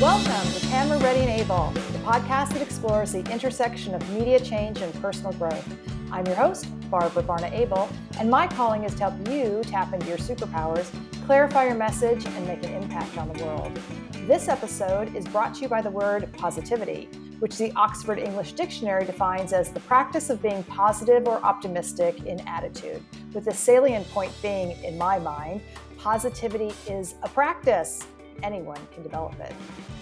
Welcome to Camera Ready and Able, the podcast that explores the intersection of media change and personal growth. I'm your host, Barbara Barna Abel, and my calling is to help you tap into your superpowers, clarify your message, and make an impact on the world. This episode is brought to you by the word positivity, which the Oxford English Dictionary defines as the practice of being positive or optimistic in attitude, with the salient point being, in my mind, positivity is a practice. Anyone can develop it.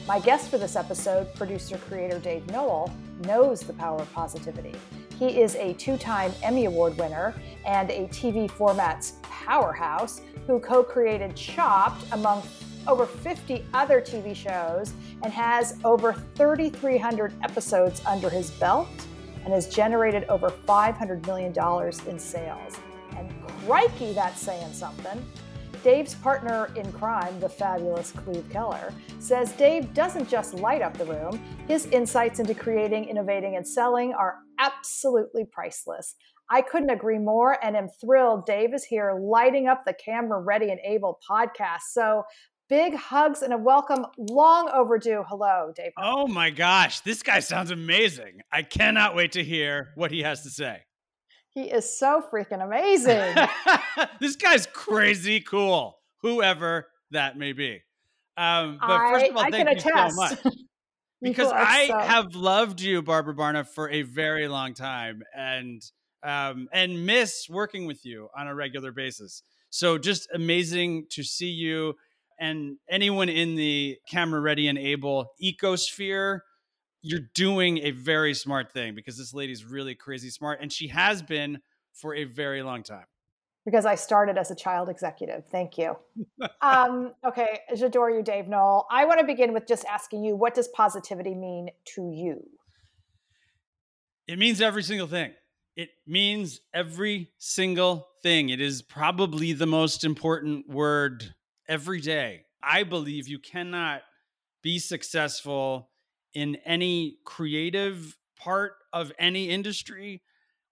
My guest for this episode, producer creator Dave Noll, knows the power of positivity. He is a two time Emmy Award winner and a TV formats powerhouse who co created Chopped among over 50 other TV shows and has over 3,300 episodes under his belt and has generated over $500 million in sales. And crikey, that's saying something. Dave's partner in crime, the fabulous Cleve Keller, says Dave doesn't just light up the room. His insights into creating, innovating, and selling are absolutely priceless. I couldn't agree more and am thrilled Dave is here lighting up the camera ready and able podcast. So big hugs and a welcome long overdue. Hello, Dave. Oh my gosh, this guy sounds amazing. I cannot wait to hear what he has to say. He is so freaking amazing. this guy's crazy cool, whoever that may be. Um, but first of all, I, thank I you so much. Because I so... have loved you, Barbara Barna, for a very long time and um, and miss working with you on a regular basis. So just amazing to see you and anyone in the camera ready and able ecosphere you're doing a very smart thing because this lady's really crazy smart and she has been for a very long time. Because i started as a child executive. Thank you. Um, okay j'adore you dave noll i want to begin with just asking you what does positivity mean to you? It means every single thing. It means every single thing. It is probably the most important word every day. I believe you cannot be successful in any creative part of any industry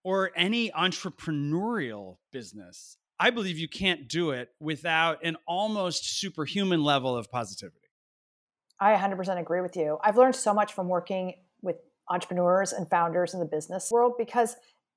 or any entrepreneurial business. I believe you can't do it without an almost superhuman level of positivity. I 100% agree with you. I've learned so much from working with entrepreneurs and founders in the business world because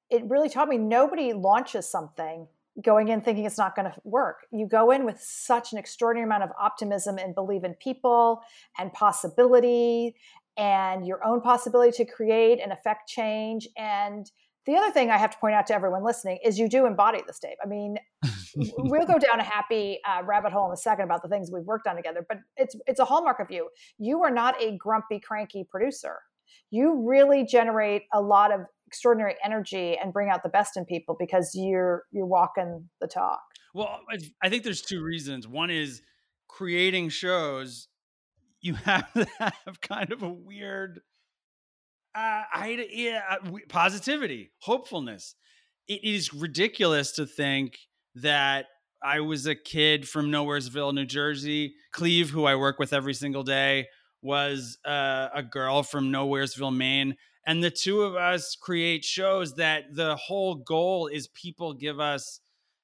it really taught me nobody launches something going in thinking it's not going to work. You go in with such an extraordinary amount of optimism and believe in people and possibility and your own possibility to create and affect change. And the other thing I have to point out to everyone listening is you do embody this, Dave. I mean, we'll go down a happy uh, rabbit hole in a second about the things we've worked on together, but it's it's a hallmark of you. You are not a grumpy, cranky producer. You really generate a lot of extraordinary energy and bring out the best in people because you're you're walking the talk. Well, I think there's two reasons. One is creating shows you have to have kind of a weird uh, I, yeah, uh, positivity, hopefulness. It is ridiculous to think that I was a kid from Nowheresville, New Jersey. Cleve, who I work with every single day, was uh, a girl from Nowheresville, Maine. And the two of us create shows that the whole goal is people give us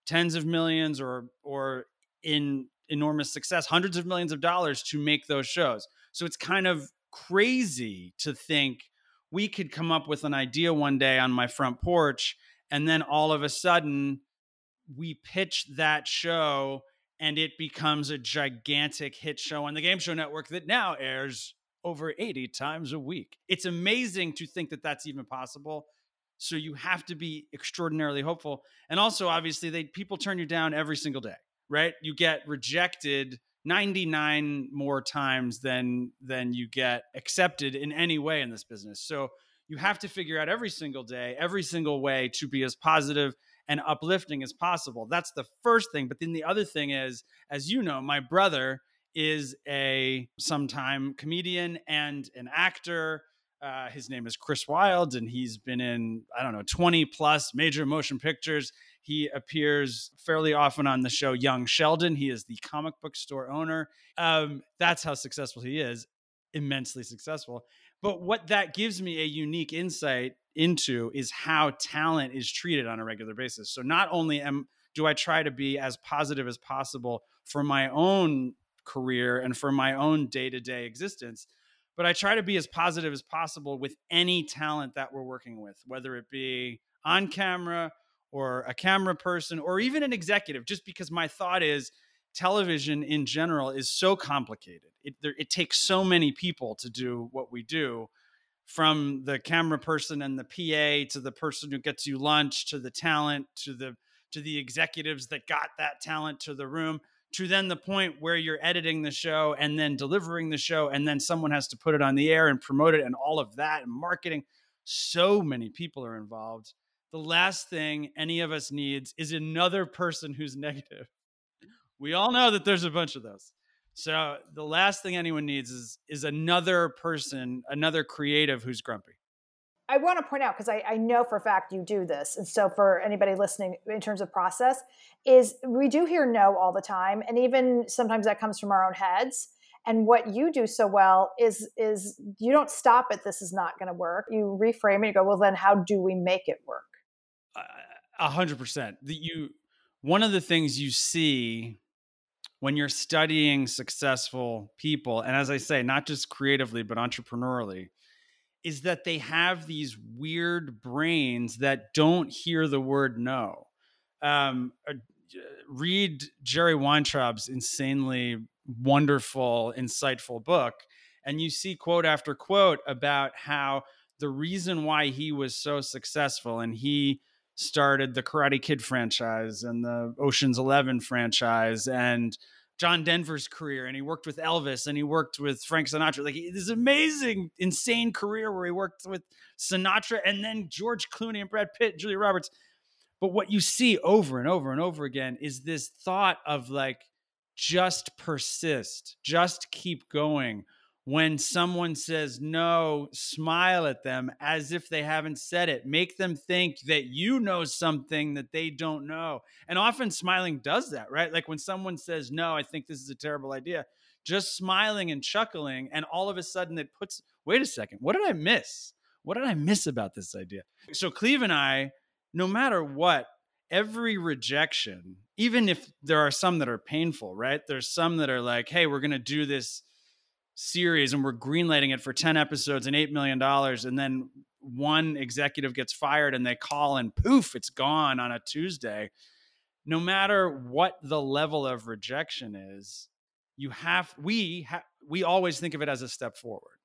tens of millions or or in enormous success, hundreds of millions of dollars to make those shows. So it's kind of crazy to think we could come up with an idea one day on my front porch and then all of a sudden we pitch that show and it becomes a gigantic hit show on the game show network that now airs over 80 times a week. It's amazing to think that that's even possible. So you have to be extraordinarily hopeful. And also obviously they people turn you down every single day right? You get rejected 99 more times than than you get accepted in any way in this business. So you have to figure out every single day, every single way to be as positive and uplifting as possible. That's the first thing. But then the other thing is, as you know, my brother is a sometime comedian and an actor. Uh, his name is Chris Wilde, and he's been in, I don't know, 20 plus major motion pictures. He appears fairly often on the show Young Sheldon. He is the comic book store owner. Um, that's how successful he is, immensely successful. But what that gives me a unique insight into is how talent is treated on a regular basis. So not only am do I try to be as positive as possible for my own career and for my own day-to-day existence but i try to be as positive as possible with any talent that we're working with whether it be on camera or a camera person or even an executive just because my thought is television in general is so complicated. It, there, it takes so many people to do what we do from the camera person and the PA to the person who gets you lunch to the talent to the to the executives that got that talent to the room to then the point where you're editing the show and then delivering the show and then someone has to put it on the air and promote it and all of that and marketing. So many people are involved the last thing any of us needs is another person who's negative we all know that there's a bunch of those so the last thing anyone needs is is another person, another creative who's grumpy. I want to point out because I, I, know for a fact you do this, and so for anybody listening, in terms of process, is we do hear no all the time, and even sometimes that comes from our own heads. And what you do so well is is you don't stop at this is not going to work. You reframe it. You go, well, then how do we make it work? A hundred percent. That you one of the things you see when you're studying successful people, and as I say, not just creatively, but entrepreneurially, is that they have these weird brains that don't hear the word no. Um, uh, read Jerry Weintraub's insanely wonderful, insightful book, and you see quote after quote about how the reason why he was so successful and he started the Karate Kid franchise and the Ocean's 11 franchise and John Denver's career and he worked with Elvis and he worked with Frank Sinatra. Like this amazing, insane career where he worked with Sinatra and then George Clooney and Brad Pitt, and Julia Roberts. But what you see over and over and over again is this thought of like, just persist, just keep going when someone says no, smile at them as if they haven't said it. Make them think that you know something that they don't know. And often smiling does that, right? Like when someone says, No, I think this is a terrible idea, just smiling and chuckling. And all of a sudden it puts, wait a second, what did I miss? What did I miss about this idea? So Cleve and I, no matter what, every rejection, even if there are some that are painful, right? There's some that are like, hey, we're going to do this series and we're greenlighting it for 10 episodes and $8 million. And then one executive gets fired and they call and poof, it's gone on a Tuesday. No matter what the level of rejection is, you have, we, ha, we always think of it as a step forward.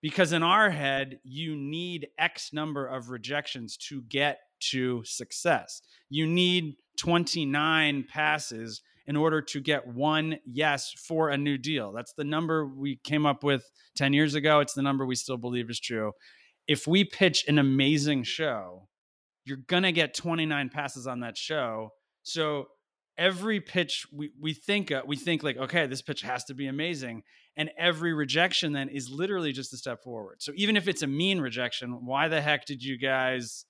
Because in our head, you need X number of rejections to get to success. You need 29 passes in order to get one yes for a new deal. That's the number we came up with 10 years ago. It's the number we still believe is true. If we pitch an amazing show, you're going to get 29 passes on that show. So every pitch we, we think uh, we think like okay this pitch has to be amazing and every rejection then is literally just a step forward so even if it's a mean rejection why the heck did you guys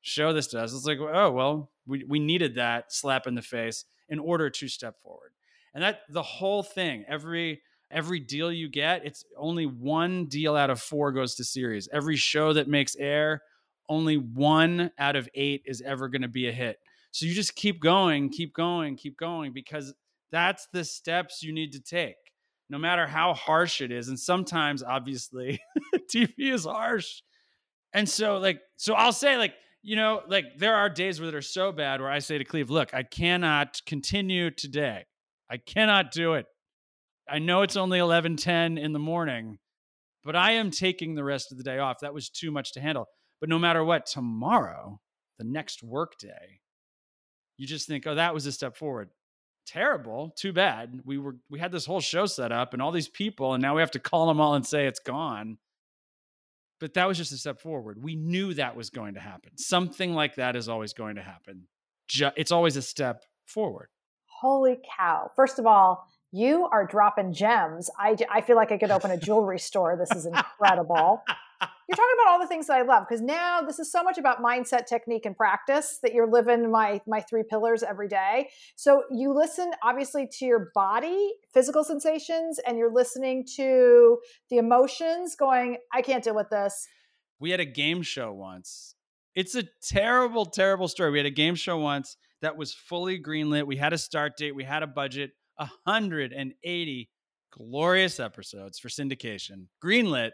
show this to us it's like oh well we, we needed that slap in the face in order to step forward. And that the whole thing, every every deal you get, it's only one deal out of 4 goes to series. Every show that makes air, only one out of 8 is ever going to be a hit. So you just keep going, keep going, keep going because that's the steps you need to take. No matter how harsh it is and sometimes obviously TV is harsh. And so like so I'll say like you know, like there are days where they're so bad where I say to Cleve, look, I cannot continue today. I cannot do it. I know it's only 11:10 in the morning, but I am taking the rest of the day off. That was too much to handle. But no matter what, tomorrow, the next work day, you just think, "Oh, that was a step forward." Terrible, too bad. We were we had this whole show set up and all these people and now we have to call them all and say it's gone but that was just a step forward. We knew that was going to happen. Something like that is always going to happen. It's always a step forward. Holy cow. First of all, you are dropping gems. I, I feel like I could open a jewelry store. This is incredible. You're talking about all the things that I love because now this is so much about mindset, technique, and practice that you're living my my three pillars every day. So you listen obviously to your body, physical sensations, and you're listening to the emotions. Going, I can't deal with this. We had a game show once. It's a terrible, terrible story. We had a game show once that was fully greenlit. We had a start date. We had a budget. 180 glorious episodes for syndication, greenlit,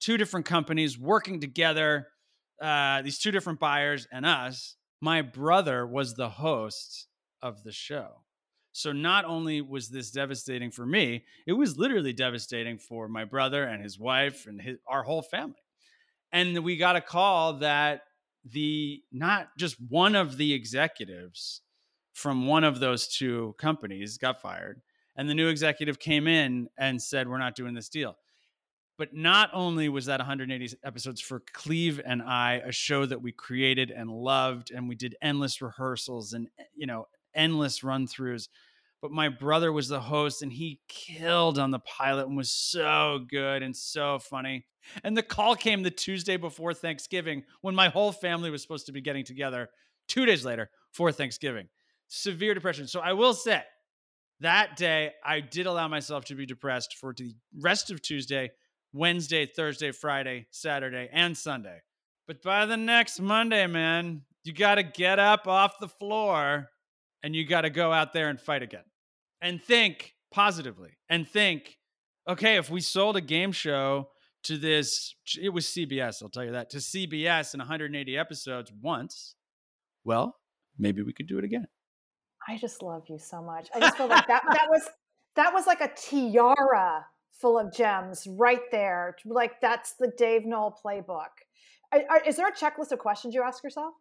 two different companies working together, uh, these two different buyers and us. My brother was the host of the show. So not only was this devastating for me, it was literally devastating for my brother and his wife and his, our whole family. And we got a call that the not just one of the executives from one of those two companies got fired and the new executive came in and said we're not doing this deal but not only was that 180 episodes for cleve and i a show that we created and loved and we did endless rehearsals and you know endless run throughs but my brother was the host and he killed on the pilot and was so good and so funny. And the call came the tuesday before thanksgiving when my whole family was supposed to be getting together two days later for thanksgiving. Severe depression. So i will say that day I did allow myself to be depressed for the rest of Tuesday, Wednesday, Thursday, Friday, Saturday, and Sunday. But by the next Monday, man, you got to get up off the floor and you got to go out there and fight again and think positively and think, okay, if we sold a game show to this, it was CBS, I'll tell you that, to CBS in 180 episodes once, well, maybe we could do it again. I just love you so much. I just feel like that that was that was like a tiara full of gems right there. Like that's the Dave Noll playbook. Is there a checklist of questions you ask yourself?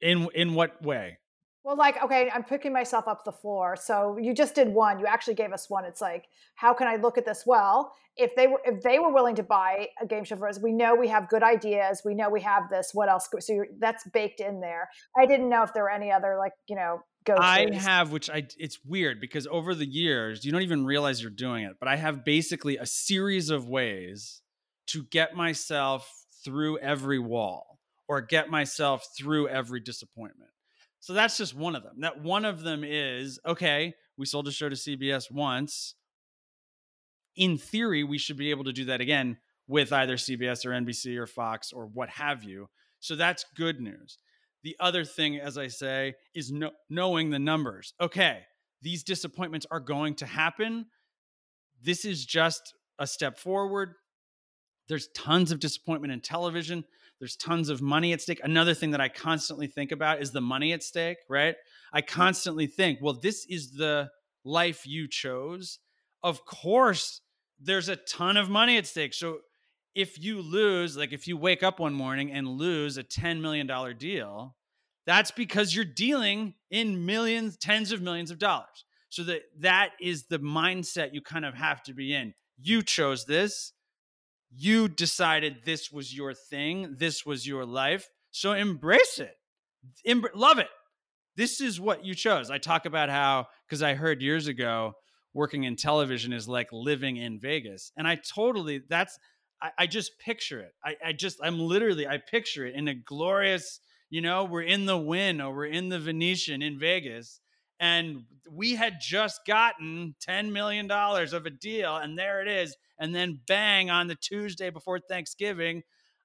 In in what way? Well, like, okay, I'm picking myself up the floor. So you just did one. You actually gave us one. It's like, how can I look at this well? If they were if they were willing to buy a game show for us, we know we have good ideas. We know we have this. What else? So that's baked in there. I didn't know if there were any other like you know. I have, which I it's weird because over the years you don't even realize you're doing it, but I have basically a series of ways to get myself through every wall or get myself through every disappointment. So that's just one of them. That one of them is okay, we sold a show to CBS once. In theory, we should be able to do that again with either CBS or NBC or Fox or what have you. So that's good news. The other thing, as I say, is no, knowing the numbers. Okay, these disappointments are going to happen. This is just a step forward. There's tons of disappointment in television. There's tons of money at stake. Another thing that I constantly think about is the money at stake, right? I constantly think, well, this is the life you chose. Of course, there's a ton of money at stake. So if you lose, like if you wake up one morning and lose a $10 million deal, that's because you're dealing in millions, tens of millions of dollars. So that that is the mindset you kind of have to be in. You chose this you decided this was your thing, this was your life. So embrace it, Em- love it. This is what you chose. I talk about how, because I heard years ago, working in television is like living in Vegas. And I totally, that's, I, I just picture it. I, I just, I'm literally, I picture it in a glorious, you know, we're in the Wynn or we're in the Venetian in Vegas and we had just gotten $10 million of a deal and there it is and then bang on the tuesday before thanksgiving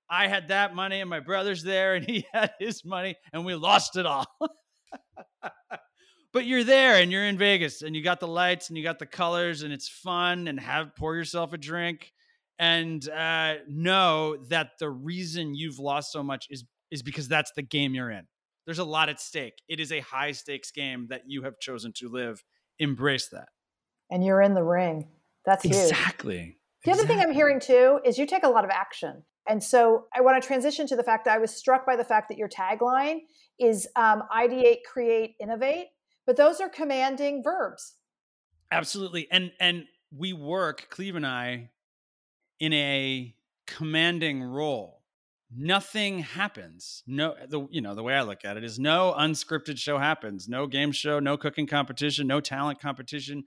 i had that money and my brother's there and he had his money and we lost it all but you're there and you're in vegas and you got the lights and you got the colors and it's fun and have pour yourself a drink and uh, know that the reason you've lost so much is is because that's the game you're in there's a lot at stake. It is a high stakes game that you have chosen to live. Embrace that. And you're in the ring. That's huge. Exactly. The other thing I'm hearing too is you take a lot of action. And so I want to transition to the fact that I was struck by the fact that your tagline is um, ideate, create, innovate, but those are commanding verbs. Absolutely. And and we work, Cleve and I, in a commanding role nothing happens. No, the you know the way I look at it is no unscripted show happens. No game show, no cooking competition, no talent competition.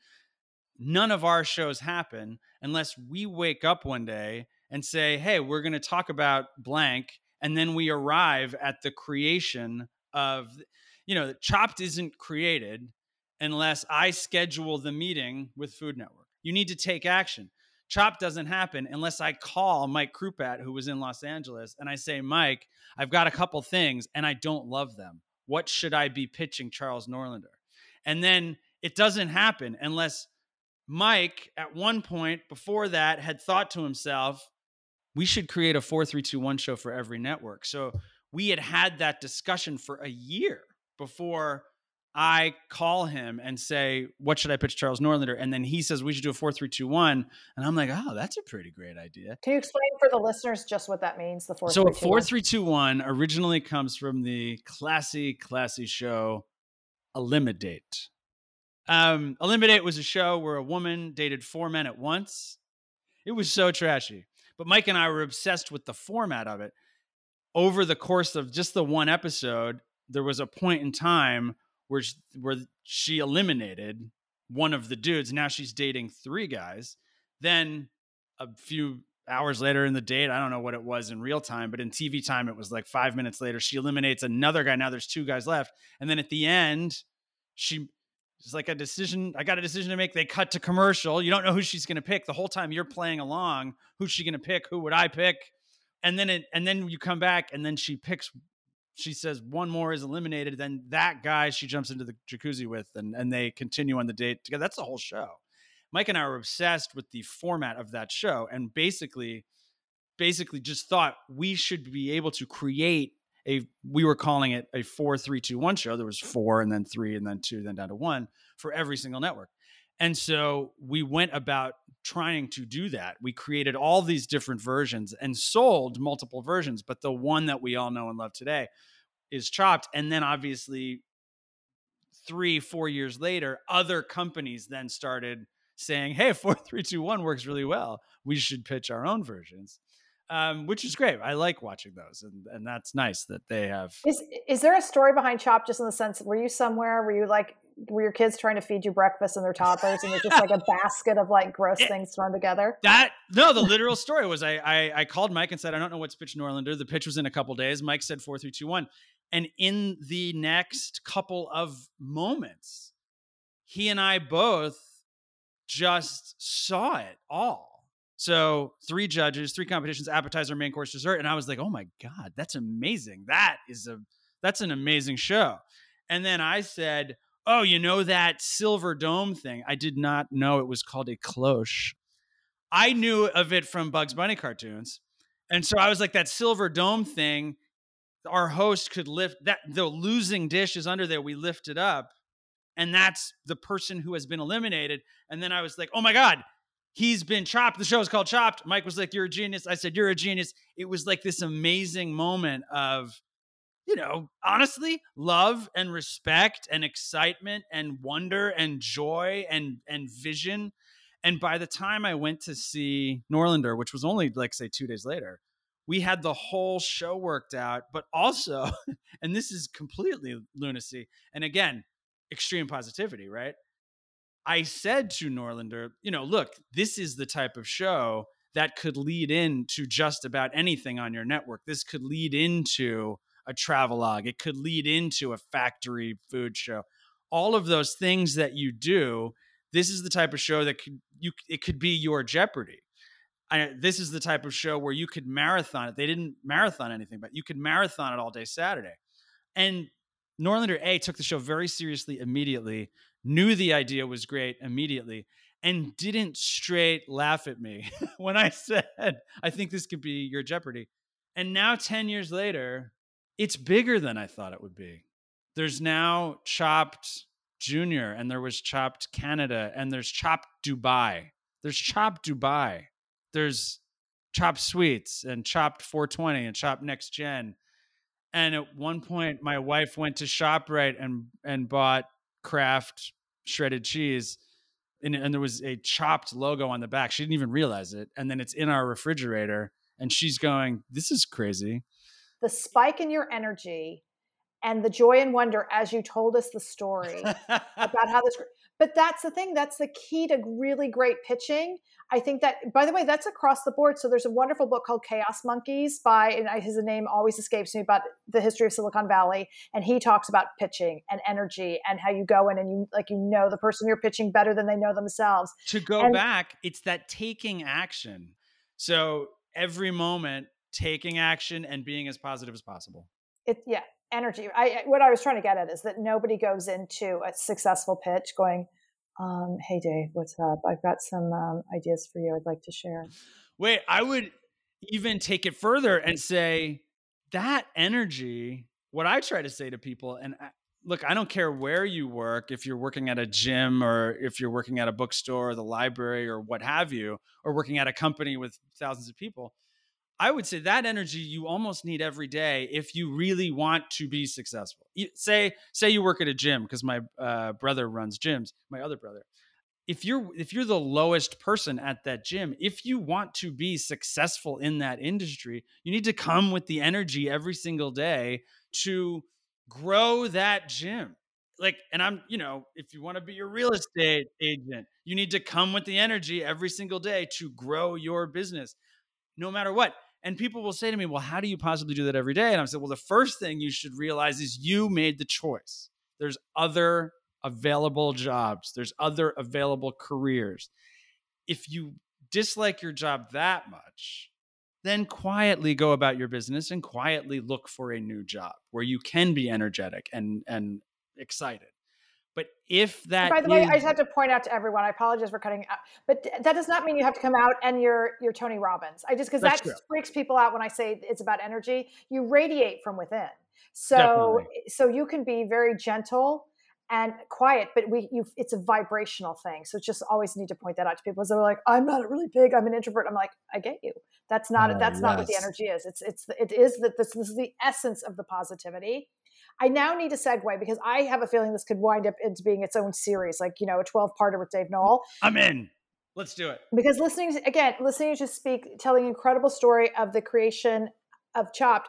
None of our shows happen unless we wake up one day and say, "Hey, we're going to talk about blank," and then we arrive at the creation of, you know, Chopped isn't created unless I schedule the meeting with Food Network. You need to take action. Chop doesn't happen unless I call Mike Krupat, who was in Los Angeles, and I say, Mike, I've got a couple things and I don't love them. What should I be pitching Charles Nordlander? And then it doesn't happen unless Mike, at one point before that, had thought to himself, we should create a 4321 show for every network. So we had had that discussion for a year before I call him and say, "What should I pitch Charles Nordlander?" And then he says, "We should do a four, three, two, one." And I'm like, "Oh, that's a pretty great idea." Can you explain for the listeners just what that means? The four. So, three, two, four, three, two, one originally comes from the classy, classy show Eliminidate. Um, Eliminidate was a show where a woman dated four men at once. It was so trashy, but Mike and I were obsessed with the format of it. Over the course of just the one episode, there was a point in time where she, where she eliminated one of the dudes. Now she's dating three guys. Then a few hours later in the date, I don't know what it was in real time, but in TV time, it was like five minutes later. She eliminates another guy. Now there's two guys left, and then at the end, she it's like a decision. I got a decision to make. They cut to commercial. You don't know who she's going to pick the whole time you're playing along. Who's she going to pick? Who would I pick? And then it, and then you come back, and then she picks she says one more is eliminated, then that guy she jumps into the jacuzzi with, and and they continue on the date together. That's the whole show. Mike and I were obsessed with the format of that show, and basically, basically just thought we should be able to create a. We were calling it a four, three, two, one show. There was four, and then three, and then two, then down to one for every single network. And so we went about trying to do that. We created all these different versions and sold multiple versions, but the one that we all know and love today is Chopped. And then obviously, three, four years later, other companies then started saying, hey, 4321 works really well. We should pitch our own versions. Um, which is great. I like watching those, and, and that's nice that they have. Is is there a story behind Chopped? Just in the sense, were you somewhere? Were you like were your kids trying to feed you breakfast and their toddlers and it's just like a basket of like gross it, things thrown together? That no the literal story was I, I, I called mike and said i don't know what's pitch nordlander the pitch was in a couple days. Mike said 4321 and in the next couple of moments he and i both just saw it all. So three judges three competitions appetizer main course dessert and i was like oh my god that's amazing. That is a that's an amazing show. And then i said oh, you know that silver dome thing? I did not know it was called a cloche. I knew of it from Bugs Bunny cartoons. And so I was like, that silver dome thing, our host could lift that the losing dish is under there. We lift it up. And that's the person who has been eliminated. And then I was like, oh my God, he's been chopped. The show is called Chopped. Mike was like, You're a genius. I said, You're a genius. It was like this amazing moment of you know, honestly, love and respect and excitement and wonder and joy and and vision. And by the time I went to see Nordlander, which was only like say 2 days later, we had the whole show worked out, but also and this is completely lunacy and again, extreme positivity, right? I said to Nordlander, you know, look, this is the type of show that could lead into just about anything on your network. This could lead into a travelogue. It could lead into a factory food show. All of those things that you do, this is the type of show that could you it could be your Jeopardy. I, this is the type of show where you could marathon it. They didn't marathon anything, but you could marathon it all day Saturday. And Nordlander A took the show very seriously immediately, knew the idea was great immediately, and didn't straight laugh at me when I said, I think this could be your Jeopardy. And now, 10 years later, it's bigger than I thought it would be. There's now Chopped Junior, and there was Chopped Canada, and there's Chopped Dubai. There's Chopped Dubai. There's Chopped Sweets and Chopped 420 and Chopped Next Gen. And at one point, my wife went to Shoprite and and bought Kraft shredded cheese, and, and there was a Chopped logo on the back. She didn't even realize it, and then it's in our refrigerator, and she's going, "This is crazy." The spike in your energy and the joy and wonder as you told us the story about how this but that's the thing that's the key to really great pitching. I think that by the way that's across the board. So there's a wonderful book called chaos monkeys by and his name always escapes me about the history of silicon valley and he talks about pitching and energy and how you go in and you like you know the person you're pitching better than they know themselves. To go and, back it's that taking action. So every moment taking action and being as positive as possible. It yeah, energy. I what I was trying to get at is that nobody goes into a successful pitch going, Um, hey, Dave, what's up? I've got some um, ideas for you I'd like to share. Wait, I would even take it further and say that energy, what I try to say to people, and look, I don't care where you work, if you're working at a gym or if you're working at a bookstore or the library or what have you, or working at a company with thousands of people. I would say that energy you almost need every day if you really want to be successful. say say you work at a gym because my uh, brother runs gyms, my other brother. If you're if you're the lowest person at that gym, if you want to be successful in that industry, you need to come with the energy every single day to grow that gym. Like, and I'm, you know, if you want to be your real estate agent, you need to come with the energy every single day to grow your business, no matter what and people will say to me, Well, how do you possibly do that every day? And I'm Well, the first thing you should realize is you made the choice. There's other available jobs, there's other available careers. If you dislike your job that much, then quietly go about your business and quietly look for a new job where you can be energetic and and excited. But if that, by the is, way, I just have to point out to everyone. I apologize for cutting out, but that does not mean you have to come out and you're you're Tony Robbins. I just because that true. freaks people out when I say it's about energy. You radiate from within, so Definitely. so you can be very gentle and quiet, but we you it's a vibrational thing. So just always need to point that out to people. So they're like, I'm not really big. I'm an introvert. I'm like, I get you. That's not oh, that's yes. not what the energy is. It's it's it is that this, this is the essence of the positivity I now need a segue because I have a feeling this could wind up into being its own series, like, you know, a 12 parter with Dave Noll. I'm in. Let's do it. Because listening, again, listening to speak, telling incredible story of the creation of Chopped,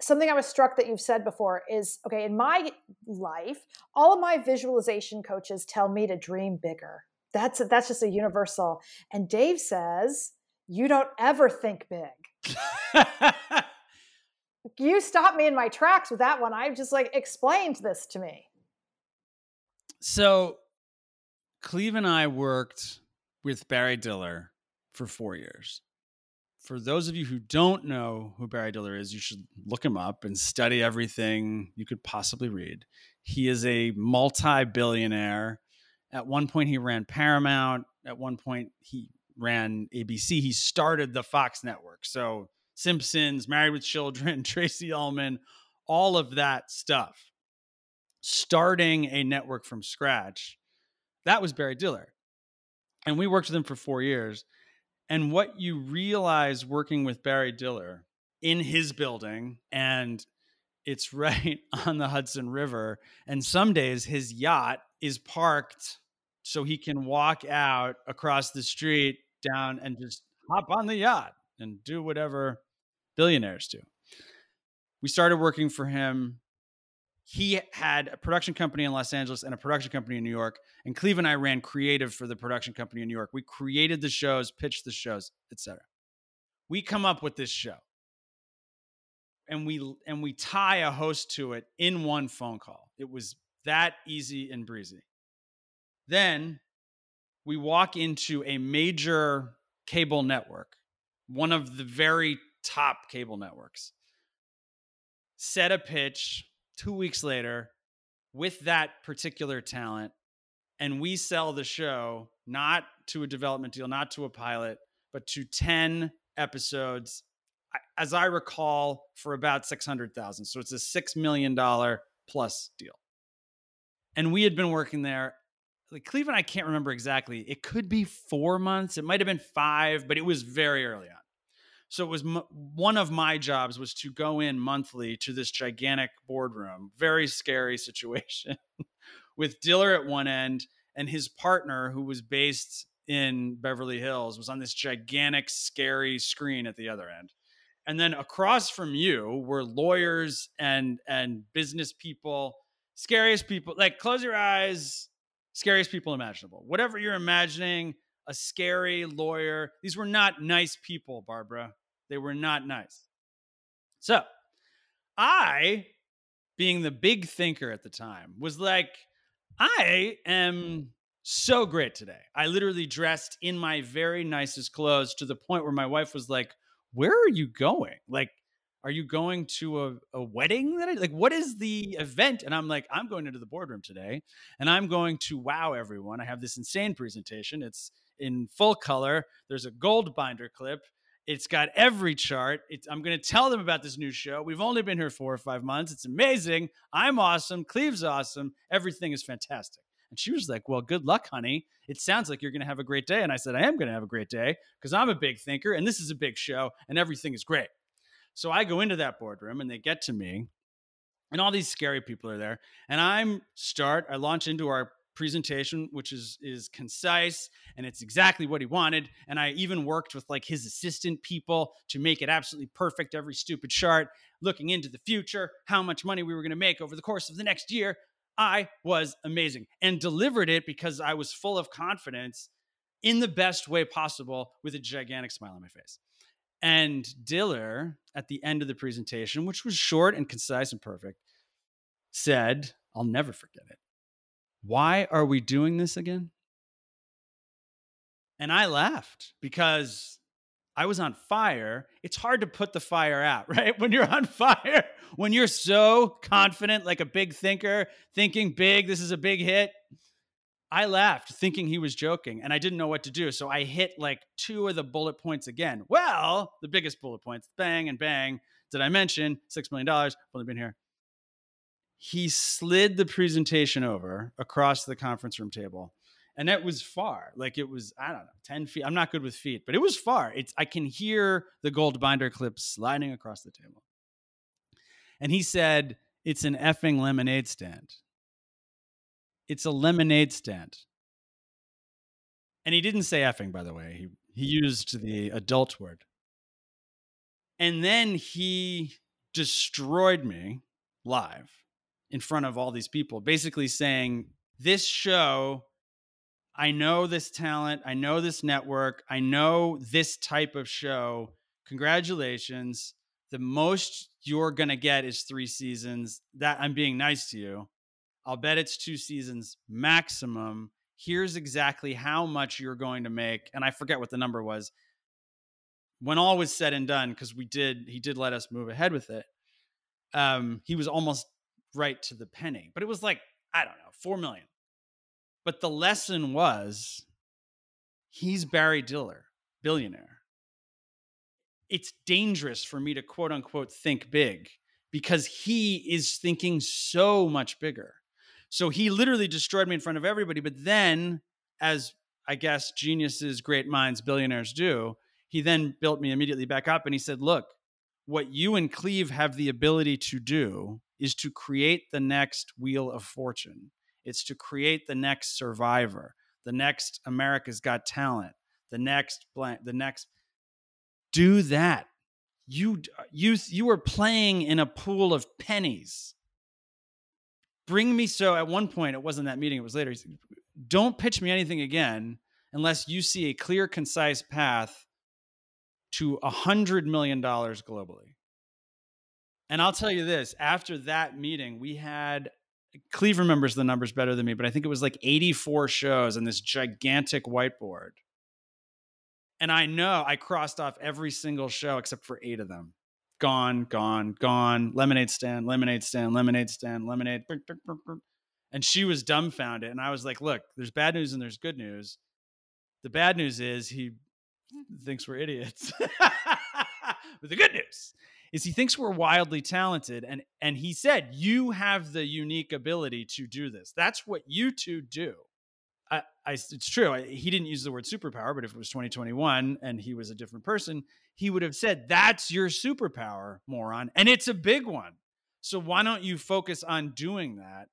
something I was struck that you've said before is okay, in my life, all of my visualization coaches tell me to dream bigger. That's that's just a universal. And Dave says, you don't ever think big. you stopped me in my tracks with that one. I've just like explained this to me. So Cleve and I worked with Barry Diller for four years. For those of you who don't know who Barry Diller is, you should look him up and study everything you could possibly read. He is a multi billionaire. At one point, he ran Paramount. At one point, he ran ABC. He started the Fox network. So Simpsons, Married with Children, Tracey Ullman, all of that stuff. Starting a network from scratch, that was Barry Diller. And we worked with him for four years. And what you realize working with Barry Diller in his building, and it's right on the Hudson River. And some days his yacht is parked so he can walk out across the street down and just hop on the yacht and do whatever billionaires do. We started working for him. He had a production company in Los Angeles and a production company in New York. And Cleve and I ran creative for the production company in New York. We created the shows, pitched the shows, etc. We come up with this show. And we and we tie a host to it in one phone call. It was that easy and breezy. Then we walk into a major cable network, one of the very top cable networks. Set a pitch two weeks later with that particular talent, and we sell the show not to a development deal, not to a pilot, but to 10 episodes, as I recall, for about 600,000. So it's a $6 million plus deal. And we had been working there. Like Cleveland, I can't remember exactly. It could be four months. It might have been five, but it was very early on. So it was m- one of my jobs was to go in monthly to this gigantic boardroom, very scary situation, with Diller at one end and his partner, who was based in Beverly Hills, was on this gigantic, scary screen at the other end. And then across from you were lawyers and and business people, scariest people. Like close your eyes, scariest people imaginable. Whatever you're imagining, a scary lawyer. These were not nice people, Barbara. They were not nice. So I, being the big thinker at the time, was like, I am so great today. I literally dressed in my very nicest clothes to the point where my wife was like, Where are you going? Like, are you going to a, a wedding that I, like what is the event and i'm like i'm going into the boardroom today and i'm going to wow everyone i have this insane presentation it's in full color there's a gold binder clip it's got every chart. It's, i'm going to tell them about this new show. We've only been here four or five months. It's amazing. I'm awesome. Cleve's awesome. Everything is fantastic. And she was like well good luck honey. It sounds like you're going to have a great day. And i said i am going to have a great day because i'm a big thinker and this is a big show and everything is great. So I go into that boardroom and they get to me, and all these scary people are there. And I'm start, I launch into our presentation which is is concise and it's exactly what he wanted and i even worked with like his assistant people to make it absolutely perfect every stupid chart looking into the future how much money we were going to make over the course of the next year i was amazing and delivered it because i was full of confidence in the best way possible with a gigantic smile on my face and Diller, at the end of the presentation, which was short and concise and perfect, said, I'll never forget it. Why are we doing this again? And I laughed because I was on fire. It's hard to put the fire out, right? When you're on fire, when you're so confident, like a big thinker, thinking big, this is a big hit, I laughed thinking he was joking and I didn't know what to do. So I hit like two of the bullet points again. Well, the biggest bullet points bang and bang. Did I mention $6 million? I've only been here. He slid the presentation over across the conference room table. And that was far. Like it was, I don't know, 10 feet. I'm not good with feet, but it was far. It's I can hear the gold binder clip sliding across the table. And he said, It's an effing lemonade stand. It's a lemonade stand. And he didn't say effing, by the way. He he used the adult word. And then he destroyed me live in front of all these people, basically saying, This show, I know this talent, I know this network, I know this type of show. Congratulations. The most you're going to get is three seasons. That I'm being nice to you. I'll bet it's two seasons maximum. Here's exactly how much you're going to make. And I forget what the number was. When all was said and done, because we did, he did let us move ahead with it. Um, he was almost right to the penny, but it was like, I don't know, four million. But the lesson was he's Barry Diller, billionaire. It's dangerous for me to quote unquote think big because he is thinking so much bigger. So he literally destroyed me in front of everybody. But then, as I guess geniuses, great minds, billionaires do, he then built me immediately back up and he said, Look, what you and Cleve have the ability to do is to create the next wheel of fortune. It's to create the next survivor, the next America's Got Talent, the next blank, the next. Do that. You you you are playing in a pool of pennies bring me so at one point it wasn't that meeting it was later said, don't pitch me anything again unless you see a clear concise path to a hundred million dollars globally and i'll tell you this after that meeting we had cleve remembers the numbers better than me but i think it was like 84 shows on this gigantic whiteboard and i know i crossed off every single show except for eight of them gone, gone, gone, lemonade stand, lemonade stand, lemonade stand, lemonade. And she was dumbfounded. And I was like, look, there's bad news and there's good news. The bad news is he thinks we're idiots. but the good news is he thinks we're wildly talented. And, and he said, you have the unique ability to do this. That's what you two do. I, I, it's true. I, he didn't use the word superpower, but if it was 2021 and he was a different person, he would have said, That's your superpower, moron. And it's a big one. So why don't you focus on doing that?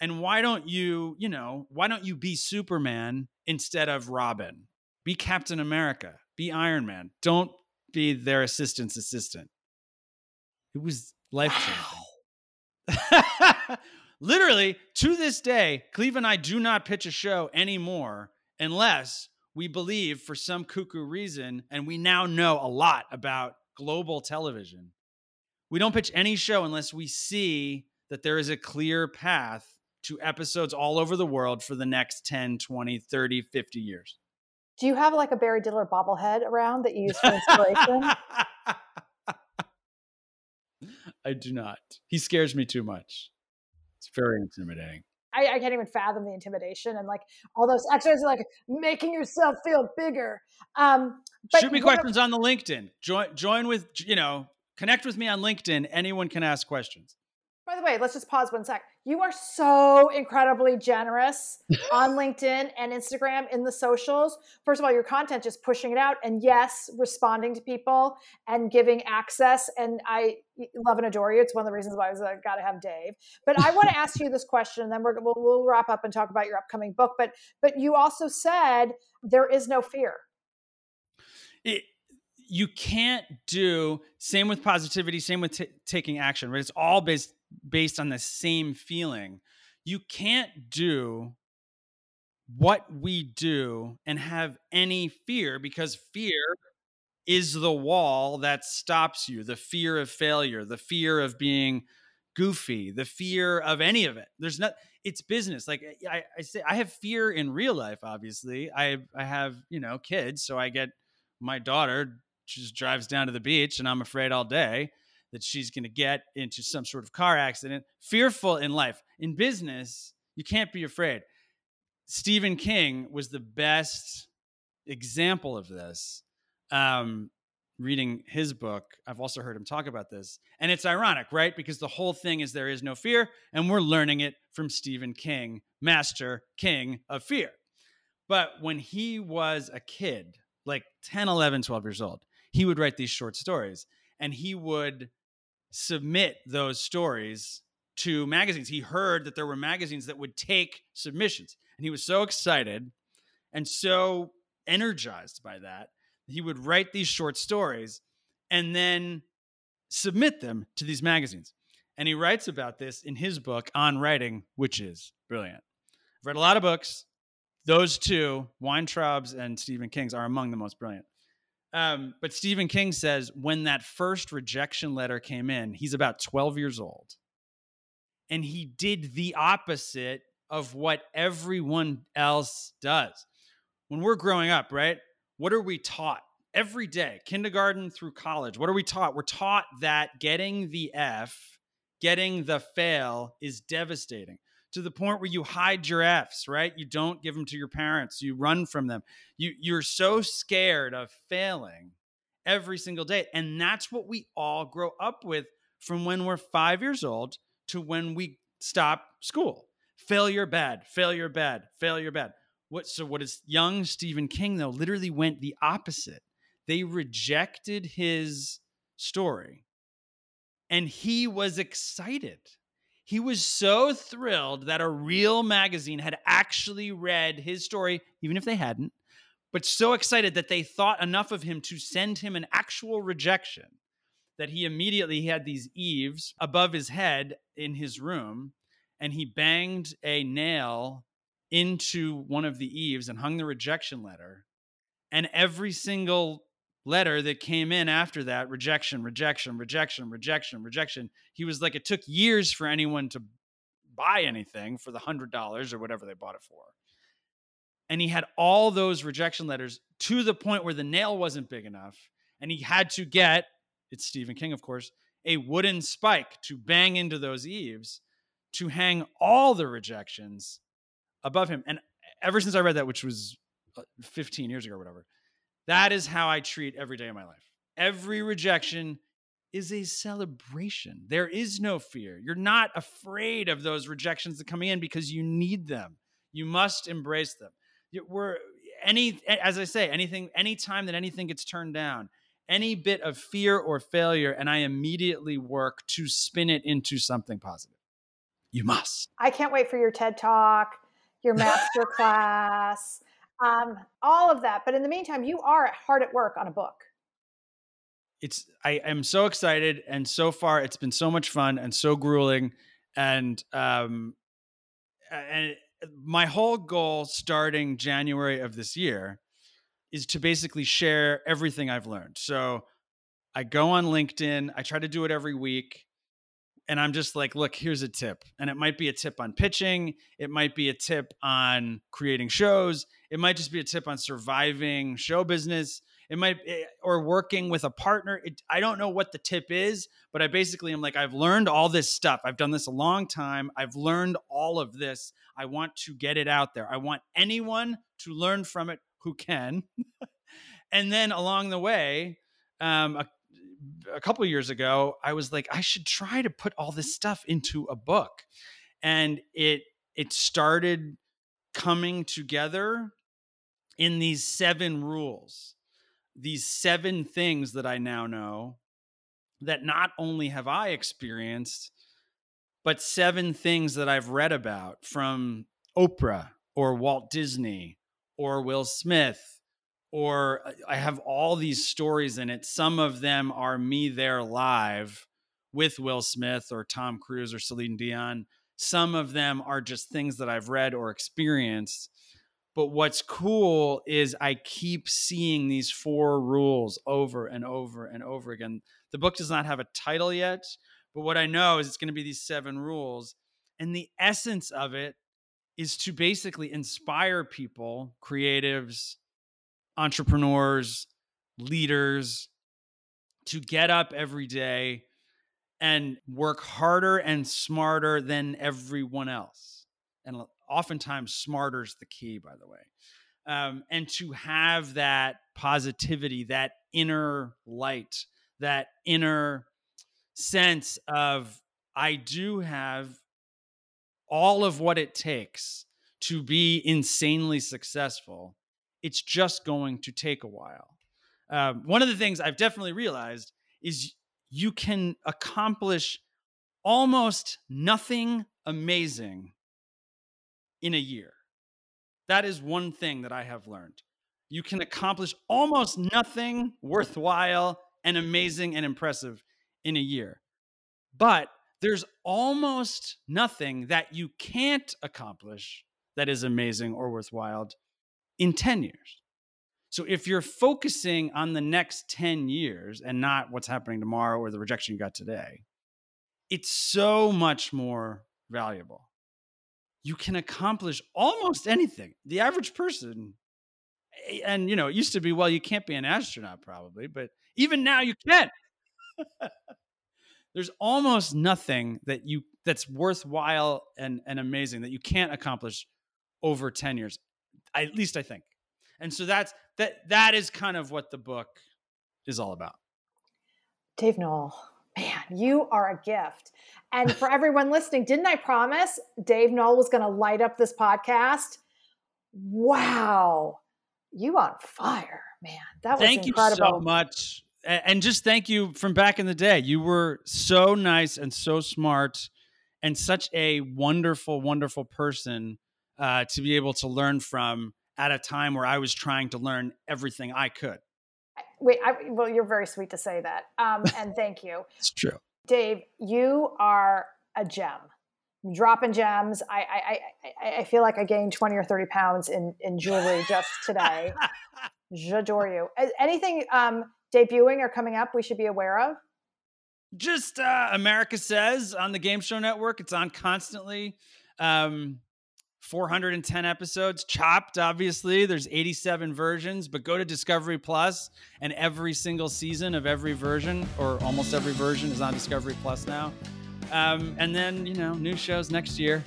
And why don't you, you know, why don't you be Superman instead of Robin? Be Captain America, be Iron Man. Don't be their assistant's assistant. It was life changing. Wow. literally to this day, Cleve and I do not pitch a show anymore unless we believe for some cuckoo reason, and we now know a lot about global television. We don't pitch any show unless we see that there is a clear path to episodes all over the world for the next 10, 20, 30, 50 years. Do you have like a Barry Diller bobblehead around that you use for inspiration? I do not. He scares me too much. It's very intimidating. I, I, can't even fathom the intimidation and like all those exercises, like making yourself feel bigger. Um, Shoot me questions on the LinkedIn. Join, join with you know, connect with me on LinkedIn. Anyone can ask questions. By the way, let's just pause one sec. You are so incredibly generous on LinkedIn and Instagram in the socials. First of all, your content just pushing it out, and yes, responding to people and giving access. And I love and adore you. It's one of the reasons why I was like, got to have Dave. But I want to ask you this question, and then we're, we'll, we'll wrap up and talk about your upcoming book. But but you also said there is no fear. It, you can't do same with positivity same with t- taking action right it's all based based on the same feeling. You can't do what we do and have any fear because fear is the wall that stops you the fear of failure, the fear of being goofy, the fear of any of it. There's not, it's business. Like eh, I, I say, I have fear in real life, obviously. I, I have, you know, kids. So I get my daughter just drives down to the beach and I'm afraid all day that she's going to get into some sort of car accident, fearful in life. In business, you can't be afraid. Stephen King was the best example of this. Um, reading his book, I've also heard him talk about this. And it's ironic, right? Because the whole thing is there is no fear, and we're learning it from Stephen King, master king of fear. But when he was a kid, like 10, 11, 12 years old, he would write these short stories and he would submit those stories to magazines. He heard that there were magazines that would take submissions, and he was so excited and so energized by that. He would write these short stories and then submit them to these magazines. And he writes about this in his book on writing, which is brilliant. I've read a lot of books. Those two, Weintraub's and Stephen King's, are among the most brilliant. Um, but Stephen King says when that first rejection letter came in, he's about 12 years old. And he did the opposite of what everyone else does. When we're growing up, right? What are we taught every day, kindergarten through college? What are we taught? We're taught that getting the F, getting the fail is devastating to the point where you hide your F's, right? You don't give them to your parents. You run from them. You you're so scared of failing every single day. And that's what we all grow up with from when we're 5 years old to when we stop school. Failure bad, failure bad, failure bad. What so what is young Stephen King though literally went the opposite. They rejected his story and he was excited he was so thrilled that a real magazine had actually read his story, even if they hadn't, but so excited that they thought enough of him to send him an actual rejection that he immediately had these eaves above his head in his room and he banged a nail into one of the eaves and hung the rejection letter. And every single letter that came in after that rejection, rejection, rejection, rejection, rejection. He was like, it took years for anyone to buy anything for the hundred dollars or whatever they bought it for. And he had all those rejection letters to the point where the nail wasn't big enough. And he had to get, it's Stephen King, of course, a wooden spike to bang into those eaves to hang all the rejections above him. And ever since I read that, which was uh, 15 years ago or whatever, that is how I treat every day of my life. Every rejection is a celebration. There is no fear. You're not afraid of those rejections that come in because you need them. You must embrace them. We're any as I say, anything anytime that anything gets turned down, any bit of fear or failure and I immediately work to spin it into something positive. You must. I can't wait for your TED Talk, your master class um, all of that. But in the meantime, you are hard at work on a book. It's I am so excited, and so far it's been so much fun and so grueling, and um, and my whole goal starting January of this year is to basically share everything I've learned. So I go on LinkedIn. I try to do it every week. And I'm just like, look, here's a tip. And it might be a tip on pitching, it might be a tip on creating shows, it might just be a tip on surviving show business. It might eh, or working with a partner. It, I don't know what the tip is, but I basically am like I've learned all this stuff. I've done this a long time. I've learned all of this. I want to get it out there. I want anyone to learn from it who can. and then along the way, um, a, a couple years ago, I was like, I should try to put all this stuff into a book, and it it started coming together in these seven rules, these seven things that I now know that not only have I experienced, but seven things that I've read about from Oprah or Walt Disney or Will Smith or uh, I have all these stories in it. Some of them are me there live with Will Smith or Tom Cruise or Celine Dion. Some of them are just things that I've read or experienced. But what's cool is I keep seeing these four rules over and over and over again. The book does not have a title yet, but what I know is it's going to be these seven rules. And the essence of it is to basically inspire people, creatives, entrepreneurs, leaders to get up every day and work harder and smarter than everyone else. And oftentimes, smarter is the key, by the way. Um, and to have that positivity, that inner light, that inner sense of, I do have all of what it takes to be insanely successful it's just going to take a while. Um, one of the things I've definitely realized is you can accomplish almost nothing amazing in a year. That is one thing that I have learned. You can accomplish almost nothing worthwhile and amazing and impressive in a year. But there's almost nothing that you can't accomplish that is amazing or worthwhile in 10 years. So if you're focusing on the next 10 years and not what's happening tomorrow or the rejection you got today, it's so much more valuable. You can accomplish almost anything. The average person, and you know, it used to be, well, you can't be an astronaut probably, but even now you can. There's almost nothing that you that's worthwhile and, and amazing that you can't accomplish over 10 years. At least I think. And so that's that that is kind of what the book is all about. Dave Noll, man, you are a gift. And for everyone listening, didn't I promise Dave Noll was going to light up this podcast? Wow. You on fire, man. That was thank incredible. you so much. And just thank you from back in the day. You were so nice and so smart and such a wonderful, wonderful person uh, to be able to learn from at a time where I was trying to learn everything I could. Wait, I, well, you're very sweet to say that, um, and thank you. it's true, Dave. You are a gem. Dropping gems. I, I I I feel like I gained twenty or thirty pounds in in jewelry just today. J'adore you. Anything um, debuting or coming up we should be aware of? Just uh, America Says on the Game Show Network. It's on constantly. Um, 410 episodes chopped obviously there's 87 versions but go to discovery plus and every single season of every version or almost every version is on discovery plus now um, and then you know new shows next year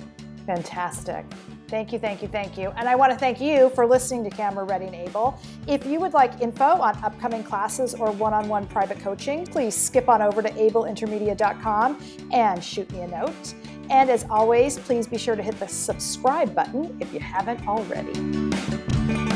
fantastic Thank you, thank you, thank you. And I want to thank you for listening to Camera Ready and Able. If you would like info on upcoming classes or one on one private coaching, please skip on over to ableintermedia.com and shoot me a note. And as always, please be sure to hit the subscribe button if you haven't already.